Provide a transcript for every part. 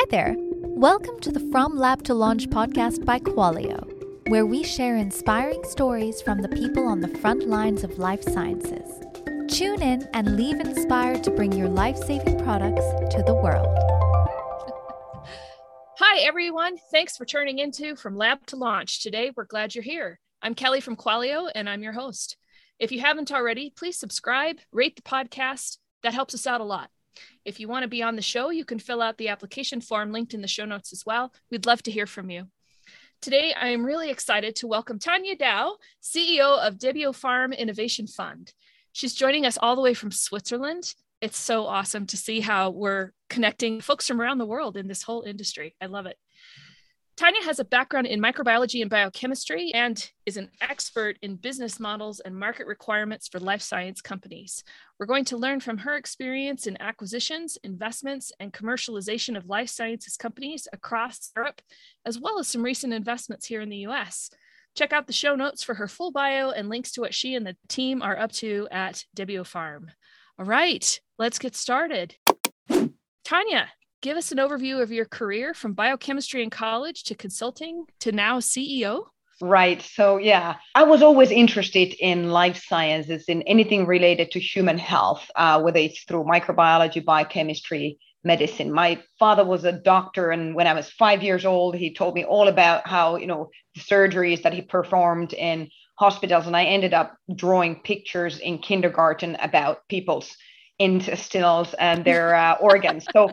Hi there. Welcome to the From Lab to Launch podcast by Qualio, where we share inspiring stories from the people on the front lines of life sciences. Tune in and leave inspired to bring your life saving products to the world. Hi, everyone. Thanks for turning into From Lab to Launch. Today, we're glad you're here. I'm Kelly from Qualio, and I'm your host. If you haven't already, please subscribe, rate the podcast. That helps us out a lot. If you want to be on the show, you can fill out the application form linked in the show notes as well. We'd love to hear from you. Today, I am really excited to welcome Tanja Dowe, CEO of Debiopharm Innovation Fund. She's joining us all the way from Switzerland. It's so awesome to see how we're connecting folks from around the world in this whole industry. I love it. Tanja has a background in microbiology and biochemistry and is an expert in business models and market requirements for life science companies. We're going to learn from her experience in acquisitions, investments, and commercialization of life sciences companies across Europe, as well as some recent investments here in the US. Check out the show notes for her full bio and links to what she and the team are up to at Debiopharm. All right, let's get started. Tanya, give us an overview of your career from biochemistry in college to consulting to now CEO. Right. So, yeah, I was always interested in life sciences, in anything related to human health, uh, whether it's through microbiology, biochemistry, medicine. My father was a doctor, and when I was five years old, he told me all about how, you know, the surgeries that he performed in hospitals. And I ended up drawing pictures in kindergarten about people's intestines and their uh, organs. So,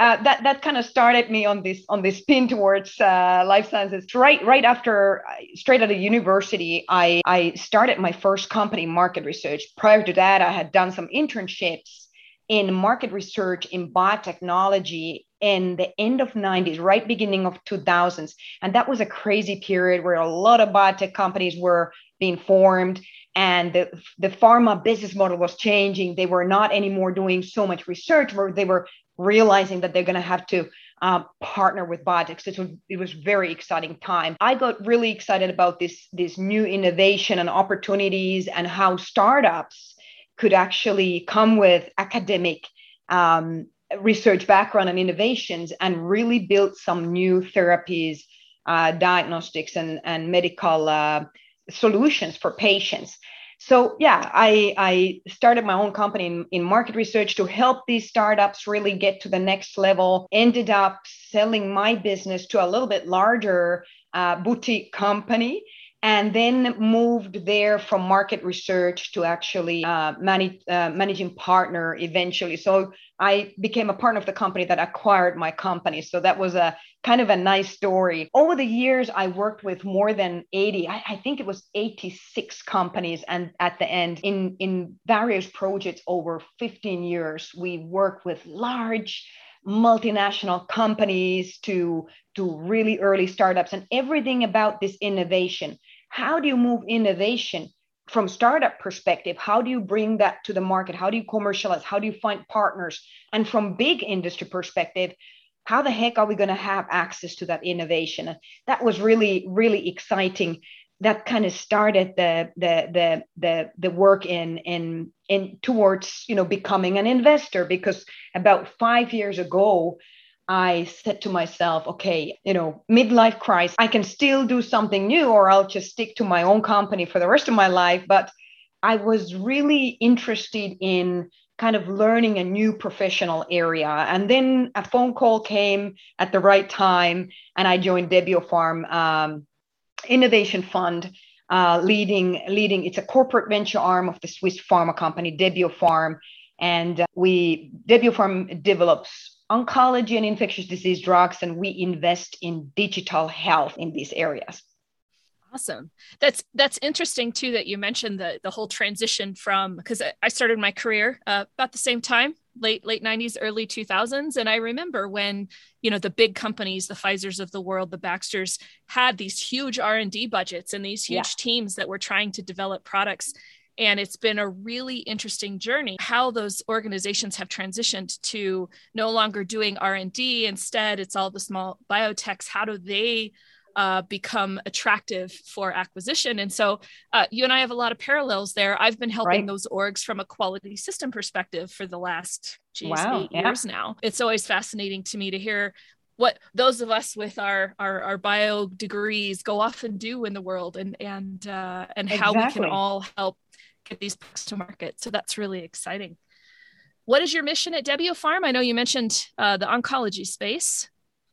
uh, that that kind of started me on this on this spin towards uh, life sciences. Right right after straight out of university, I I started my first company, market research. Prior to that, I had done some internships in market research in biotechnology in the end of 90s right beginning of 2000s and that was a crazy period where a lot of biotech companies were being formed and the, the pharma business model was changing they were not anymore doing so much research where they were realizing that they're going to have to um, partner with biotechs. It was, it was very exciting time. I got really excited about this, this new innovation and opportunities and how startups could actually come with academic um, research background and innovations and really build some new therapies, uh, diagnostics, and, and medical uh, solutions for patients so yeah i i started my own company in, in, market research to help these startups really get to the next level ended up selling my business to a little bit larger uh, boutique company and then moved there from market research to actually uh, manage, uh, managing partner eventually. So I became a partner of the company that acquired my company. So that was a kind of a nice story. Over the years, I worked with more than 80, I, I think it was 86 companies. And at the end, in, in various projects over 15 years, we worked with large multinational companies to to really early startups and everything about this innovation how do you move innovation from startup perspective? How do you bring that to the market? How do you commercialize? How do you find partners? And from big industry perspective how the heck are we going to have access to that innovation? That was really really exciting. That kind of started the the the the, the work in in in towards you know becoming an investor because about five years ago I said to myself, okay, you know, midlife crisis, I can still do something new or I'll just stick to my own company for the rest of my life. But I was really interested in kind of learning a new professional area. And then a phone call came at the right time, and I joined Debiopharm um, Innovation Fund. Uh, leading, leading, it's a corporate venture arm of the Swiss pharma company Debiopharm, and we Debiopharm develops oncology and infectious disease drugs, and we invest in digital health in these areas. Awesome. That's that's interesting too that you mentioned the the whole transition from because I started my career uh, about the same time, late late 90s, early 2000s, and I remember when you know the big companies, the Pfizer's of the world, the Baxters had these huge R and D budgets and these huge yeah. teams that were trying to develop products and it's been a really interesting journey how those organizations have transitioned to no longer doing r&d instead it's all the small biotechs how do they uh, become attractive for acquisition. And so uh, you and I have a lot of parallels there. I've been helping right. those orgs from a quality system perspective for the last geez, wow, eight yeah. years now. It's always fascinating to me to hear what those of us with our our, our bio degrees go off and do in the world and and uh, and how we can all help get these books to market so that's really exciting what is your mission at Debiopharm? I know you mentioned uh, the oncology space.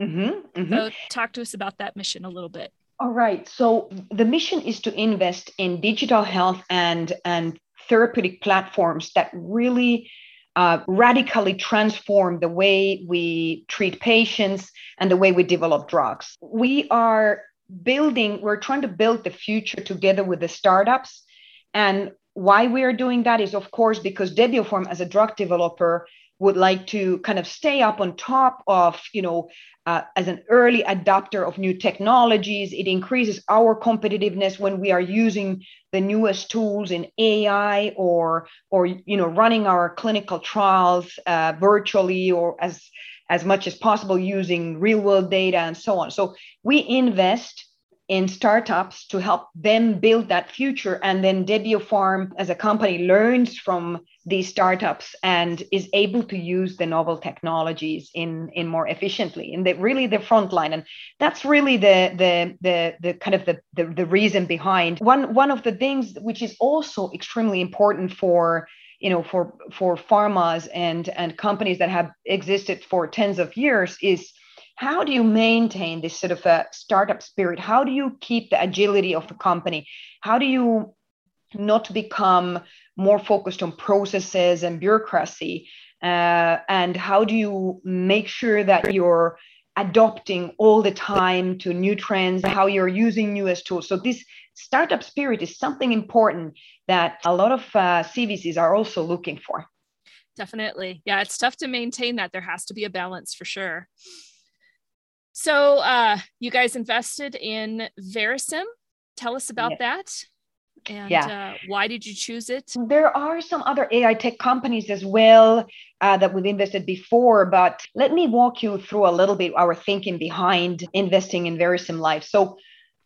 Mm-hmm, mm-hmm. So talk to us about that mission a little bit. All right. So the mission is to invest in digital health and and therapeutic platforms that really uh, radically transform the way we treat patients and the way we develop drugs. We are building, we're trying to build the future together with the startups. And why we are doing that is, of course, because Debiopharm as a drug developer, would like to kind of stay up on top of, you know, uh, as an early adopter of new technologies. It increases our competitiveness when we are using the newest tools in AI or, or you know, running our clinical trials uh, virtually or as as much as possible using real world data and so on. So we invest in startups to help them build that future. And then Debiopharm as a company learns from these startups and is able to use the novel technologies in, in more efficiently in the really the front line. And that's really the the the, the kind of the, the, the reason behind one one of the things which is also extremely important for you know for for pharmas and and companies that have existed for tens of years is how do you maintain this sort of a startup spirit? How do you keep the agility of the company? How do you not become more focused on processes and bureaucracy? Uh, and how do you make sure that you're adopting all the time to new trends how you're using newest tools? So this startup spirit is something important that a lot of uh, cvcs are also looking for. Definitely. Yeah it's tough to maintain that. There has to be a balance for sure so uh, you guys invested in Verisim. Tell us about that. And yeah. uh, why did you choose it? There are some other AI tech companies as well uh, that we've invested before, but let me walk you through a little bit our thinking behind investing in Verisim Life. So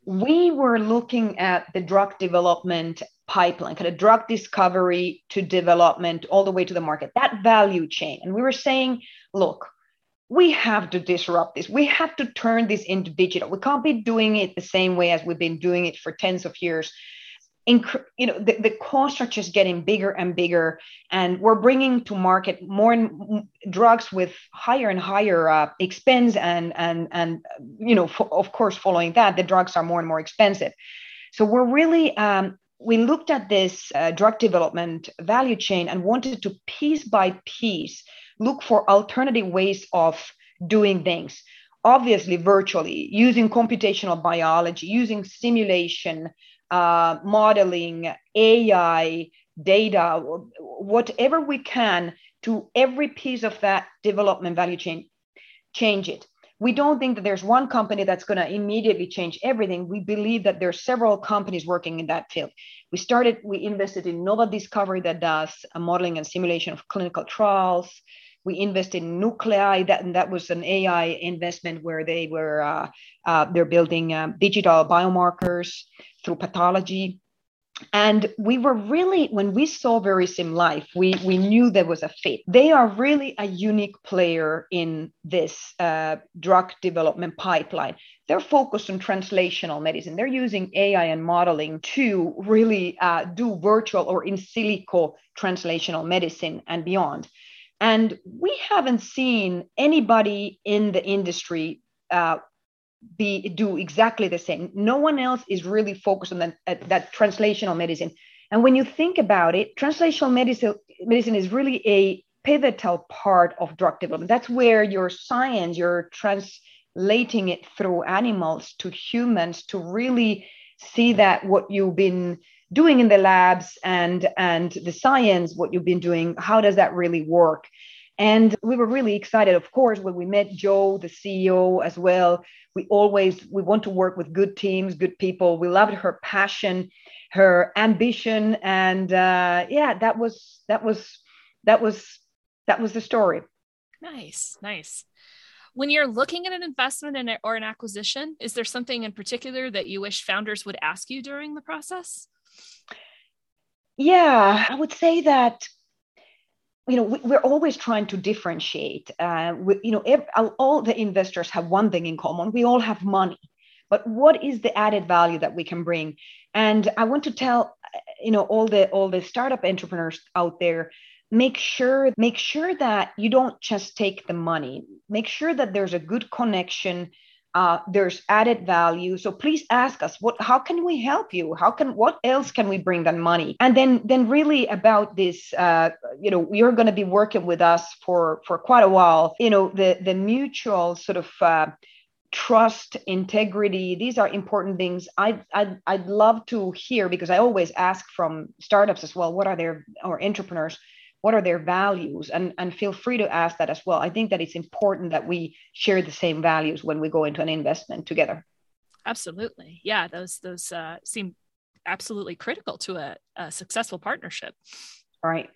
we were looking at the drug development pipeline, kind of drug discovery to development all the way to the market, that value chain. And we were saying, look, we have to disrupt this. We have to turn this into digital. We can't be doing it the same way as we've been doing it for tens of years. Inc- you know, the, the costs are just getting bigger and bigger, and we're bringing to market more and drugs with higher and higher uh, expense, and and and you know, f- of course, following that, the drugs are more and more expensive. So we're really um, we looked at this uh, drug development value chain and wanted to piece by piece look for alternative ways of doing things. Obviously virtually using computational biology using simulation uh, modeling ai data whatever we can to every piece of that development value chain change it we don't think that there's one company that's going to immediately change everything. We believe that there are several companies working in that field. We started, we invested in Novadiscovery that does a modeling and simulation of clinical trials. We invested in Nucleai, that, that was an AI investment where they were uh, uh, they're building um, digital biomarkers through pathology and we were really when we saw Verisim Life, we we knew there was a fit. They are really a unique player in this uh, drug development pipeline. They're focused on translational medicine. They're using AI and modeling to really uh, do virtual or in silico translational medicine and beyond. And we haven't seen anybody in the industry uh, be do exactly the same. No one else is really focused on that, uh, that translational medicine. And when you think about it, translational medicine medicine is really a pivotal part of drug development. That's where your science, you're translating it through animals to humans to really see that what you've been doing in the labs and and the science, what you've been doing, how does that really work? And we were really excited, of course, when we met Jo, the CEO, as well. We always we want to work with good teams, good people. We loved her passion, her ambition, and uh, yeah, that was that was that was that was the story. Nice, nice. When you're looking at an investment in or an acquisition, is there something in particular that you wish founders would ask you during the process? Yeah, I would say that you know we, are always trying to differentiate uh, we, you know all the investors have one thing in common we all have money. But what is the added value that we can bring? And i want to tell you know all the all the startup entrepreneurs out there make sure make sure that you don't just take the money. Make sure that there's a good connection uh, there's added value. So please ask us what how can we help you? How can what else can we bring than money? And then then really about this uh, you know you're going to be working with us for for quite a while. You know the the mutual sort of uh, trust integrity these are important things. I, I'd, I'd love to hear because i always ask from startups as well what are their or entrepreneurs what are their values? And and feel free to ask that as well. I think that it's important that we share the same values when we go into an investment together. Absolutely. Yeah those those uh, seem absolutely critical to a, a successful partnership. All right.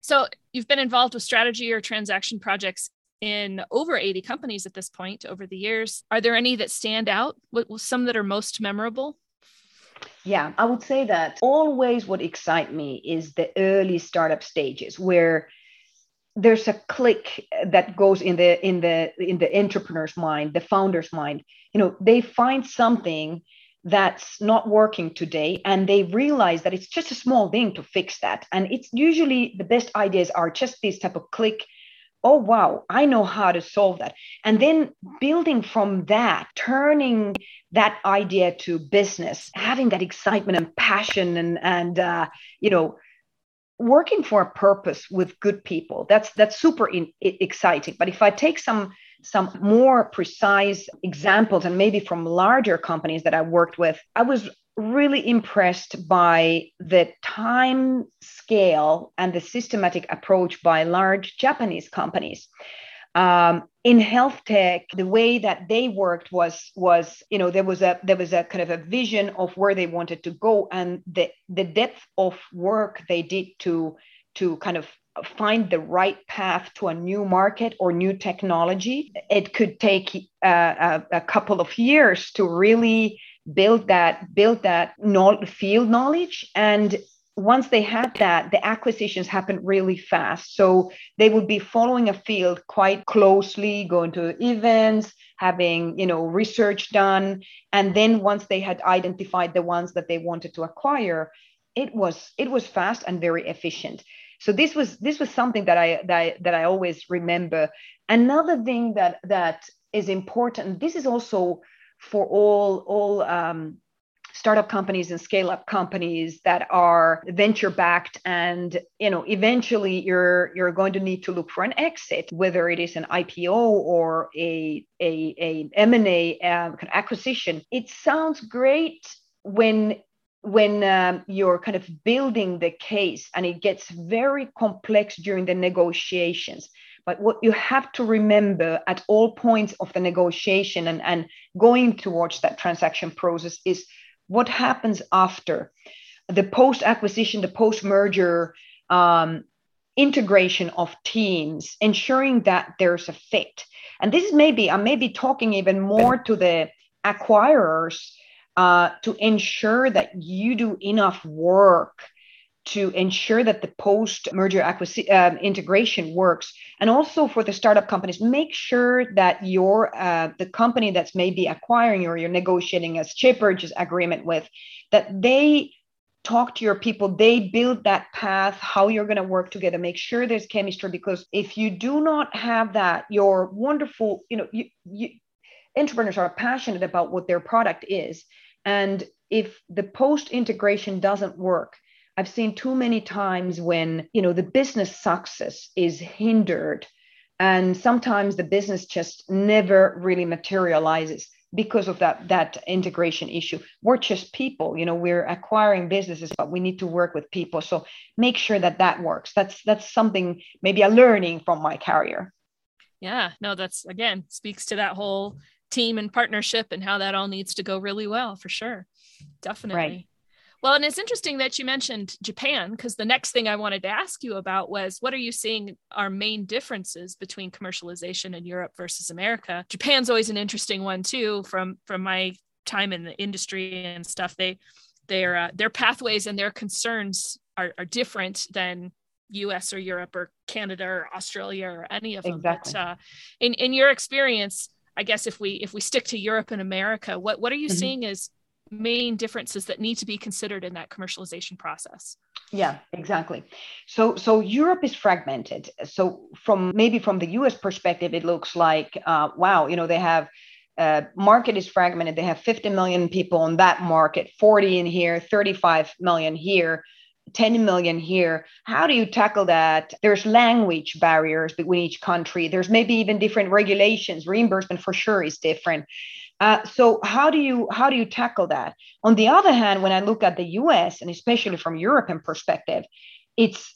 So you've been involved with strategy or transaction projects in over 80 companies at this point over the years. Are there any that stand out? What some that are most memorable yeah, I would say that always what excites me is the early startup stages where there's a click that goes in the in the in the entrepreneur's mind, the founder's mind. You know, they find something that's not working today and they realize that it's just a small thing to fix that and it's usually the best ideas are just this type of click oh wow i know how to solve that. And then building from that turning that idea to business having that excitement and passion and and uh, you know working for a purpose with good people that's that's super in, exciting. But if i take some some more precise examples and maybe from larger companies that i worked with i was really impressed by the time scale and the systematic approach by large Japanese companies. Um, in health tech, the way that they worked was was you know there was a there was a kind of a vision of where they wanted to go and the the depth of work they did to to kind of find the right path to a new market or new technology. It could take uh, a, a couple of years to really build that build that field knowledge. And once they had that the acquisitions happened really fast. So they would be following a field quite closely going to events having you know research done. And then once they had identified the ones that they wanted to acquire it was it was fast and very efficient. So this was this was something that i that I, that I always remember. Another thing that that is important this is also for all all um, startup companies and scale up companies that are venture backed and you know eventually you're you're going to need to look for an exit whether it is an IPO or a a, a M&A um, acquisition. It sounds great when when um, you're kind of building the case and it gets very complex during the negotiations but what you have to remember at all points of the negotiation and, and going towards that transaction process is what happens after the post acquisition, the post merger um, integration of teams, ensuring that there's a fit. And this is maybe, I may be talking even more to the acquirers uh, to ensure that you do enough work to ensure that the post merger acquisition uh, integration works. And also for the startup companies make sure that your uh, the company that's maybe acquiring or you're negotiating a share purchase agreement with that they talk to your people they build that path how you're going to work together. Make sure there's chemistry because if you do not have that your wonderful you know you, you entrepreneurs are passionate about what their product is. And if the post integration doesn't work I've seen too many times when, you know, the business success is hindered and sometimes the business just never really materializes because of that that integration issue. We're just people you know we're acquiring businesses but we need to work with people. So make sure that that works. That's that's something maybe a learning from my career. Yeah no that's again speaks to that whole team and partnership and how that all needs to go really well for sure. Definitely. Right. Well, and it's interesting that you mentioned Japan because the next thing I wanted to ask you about was what are you seeing are main differences between commercialization in Europe versus America? Japan's always an interesting one too from from my time in the industry and stuff. They their uh, their pathways and their concerns are, are different than US or Europe or Canada or Australia or any of them. Exactly. But uh, in in your experience, I guess if we if we stick to Europe and America, what what are you mm-hmm. seeing as main differences that need to be considered in that commercialization process? Yeah, exactly. So so Europe is fragmented. So from maybe from the US perspective, it looks like uh, wow, you know, they have uh, market is fragmented. They have 50 million people on that market, 40 in here, 35 million here. 10 million here. How do you tackle that? There's language barriers between each country. There's maybe even different regulations. Reimbursement for sure is different. Uh, so how do you how do you tackle that? On the other hand, when I look at the U.S. and especially from European perspective, it's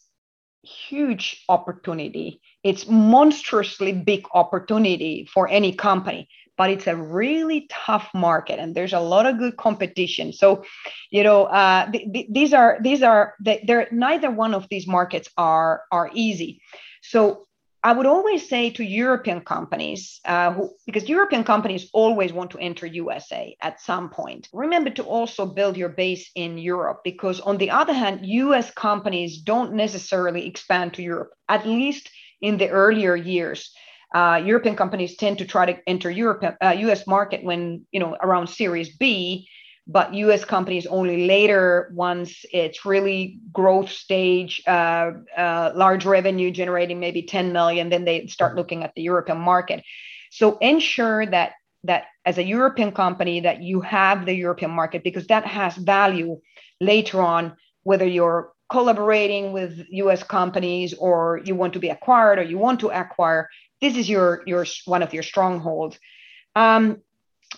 huge opportunity. It's monstrously big opportunity for any company but it's a really tough market and there's a lot of good competition so you know uh, th- th- these are these are they're neither one of these markets are are easy so I would always say to European companies, uh, who, because European companies always want to enter USA at some point, remember to also build your base in Europe, because on the other hand, US companies don't necessarily expand to Europe, at least in the earlier years uh, European companies tend to try to enter Europe, uh, U.S. market when you know around Series B, but U.S. companies only later once it's really growth stage, uh, uh, large revenue generating maybe 10 million, then they start looking at the European market. So ensure that that as a European company that you have the European market because that has value later on, whether you're collaborating with US companies or you want to be acquired or you want to acquire this is your your one of your strongholds. Um,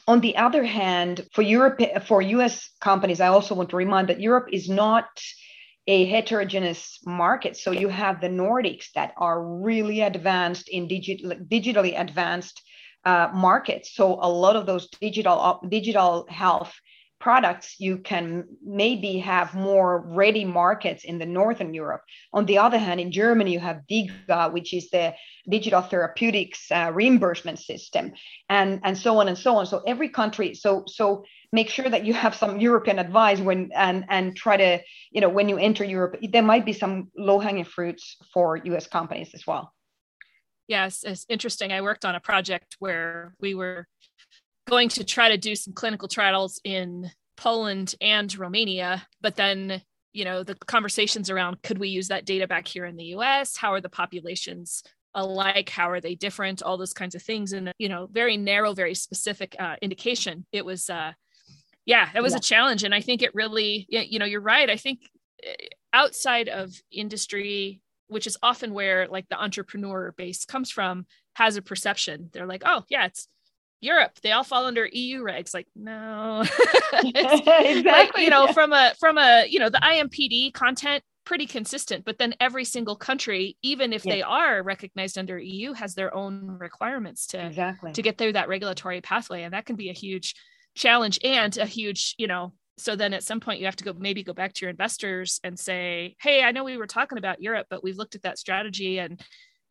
on the other hand, for Europe, for US companies, I also want to remind that Europe is not a heterogeneous market. So you have the Nordics that are really advanced in digital, digitally advanced uh, markets. So a lot of those digital digital health products, you can maybe have more ready markets in the Northern Europe. On the other hand, in Germany, you have DiGA, which is the digital therapeutics uh, reimbursement system, and, and so on and so on. So every country, so so make sure that you have some European advice when and and try to, you know, when you enter Europe, there might be some low-hanging fruits for US companies as well. Yes, it's interesting. I worked on a project where we were going to try to do some clinical trials in Poland and Romania, but then you know the conversations around could we use that data back here in the US? How are the populations alike? How are they different? All those kinds of things, and you know, very narrow, very specific uh, indication. It was, uh, yeah, it was yeah. a challenge, and I think it really, you know, you're right. I think eh, outside of industry which is often where like the entrepreneur base comes from has a perception they're like oh yeah it's Europe, they all fall under EU regs. Like, no, exactly. Like, you know, yeah. from a from a you know the IMPD content pretty consistent, but then every single country, even if yeah. they are recognized under EU, has their own requirements to exactly to get through that regulatory pathway, and that can be a huge challenge and a huge you know so then at some point you have to go maybe go back to your investors and say hey i know we were talking about europe but we've looked at that strategy and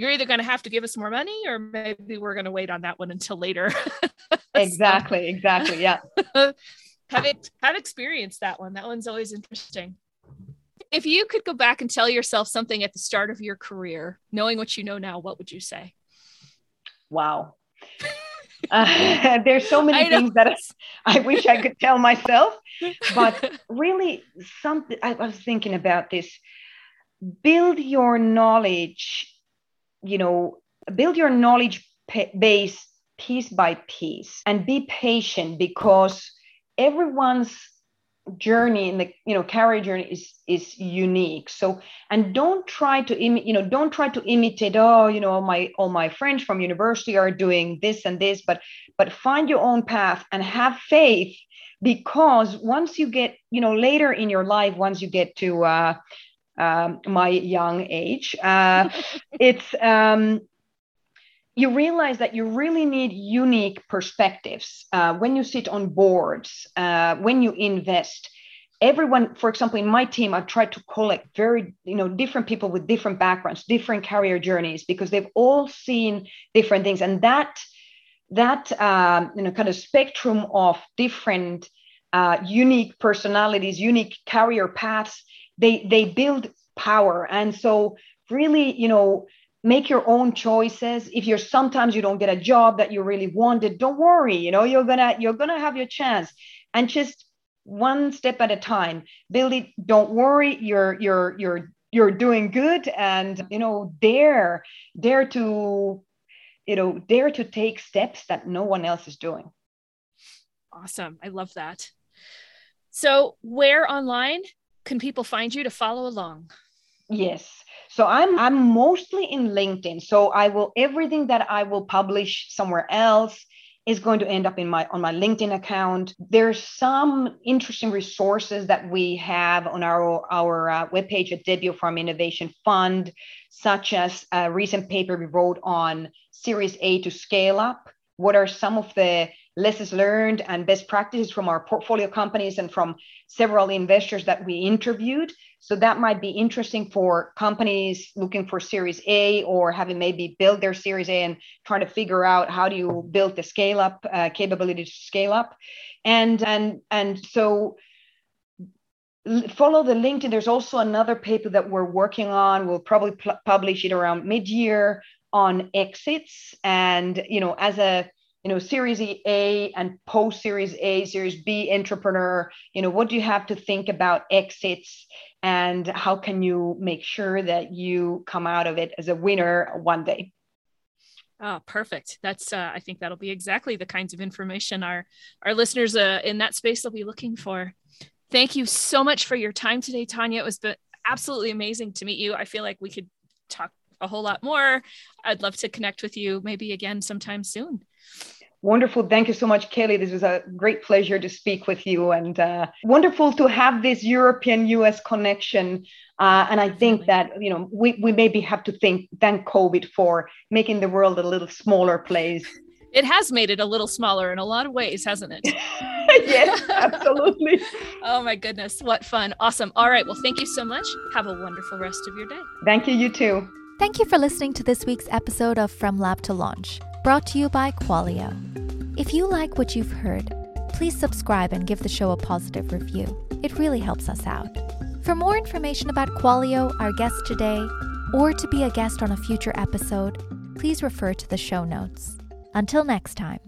you're either going to have to give us more money or maybe we're going to wait on that one until later. exactly, exactly. Yeah. have it have experienced that one. That one's always interesting. If you could go back and tell yourself something at the start of your career, knowing what you know now, what would you say? Wow. Uh, there's so many things that I, I wish I could tell myself, but really, something I was thinking about this. Build your knowledge you know, build your knowledge base piece by piece and be patient because everyone's journey in the you know career journey is is unique. So and don't try to Im- you know don't try to imitate oh you know all my all my friends from university are doing this and this but but find your own path and have faith because once you get you know later in your life once you get to uh um, my young age, uh, it's um, you realize that you really need unique perspectives uh, when you sit on boards, uh, when you invest. Everyone, for example, in my team, I've tried to collect very, you know, different people with different backgrounds, different career journeys, because they've all seen different things, and that that um, you know kind of spectrum of different uh, unique personalities, unique career paths they they build power. And so really, you know, make your own choices. If you're sometimes you don't get a job that you really wanted don't worry you know you're gonna you're gonna have your chance. And just one step at a time build it. Don't worry you're you're you're you're doing good and you know dare dare to you know dare to take steps that no one else is doing. Awesome. I love that. So where online can people find you to follow along yes so I'm I'm mostly in LinkedIn. So I will everything that I will publish somewhere else is going to end up in my on my LinkedIn account. There's some interesting resources that we have on our our uh, webpage at Debiopharm Farm Innovation Fund, such as a recent paper we wrote on Series A to scale up. What are some of the lessons learned and best practices from our portfolio companies and from several investors that we interviewed so that might be interesting for companies looking for Series A or having maybe built their Series A and trying to figure out how do you build the scale up uh, capability to scale up, and and and so follow the LinkedIn. There's also another paper that we're working on. We'll probably publish it around mid-year on exits, and you know as a you know series a and post series a series b entrepreneur you know what do you have to think about exits and how can you make sure that you come out of it as a winner one day Oh, perfect. That's uh, I think that'll be exactly the kinds of information our our listeners uh, in that space will be looking for. Thank you so much for your time today, Tanja. It was absolutely amazing to meet you. I feel like we could talk a whole lot more. I'd love to connect with you maybe again sometime soon. Wonderful. Thank you so much, Kelly. This was a great pleasure to speak with you and uh, wonderful to have this European US connection. Uh, and I think that, you know, we, we maybe have to think, thank COVID for making the world a little smaller place. It has made it a little smaller in a lot of ways, hasn't it? yes, absolutely. oh my goodness. What fun. Awesome. All right. Well, thank you so much. Have a wonderful rest of your day. Thank you. You too. Thank you for listening to this week's episode of From Lab to Launch brought to you by Qualio. If you like what you've heard, please subscribe and give the show a positive review. It really helps us out. For more information about Qualio, our guest today, or to be a guest on a future episode, please refer to the show notes. Until next time.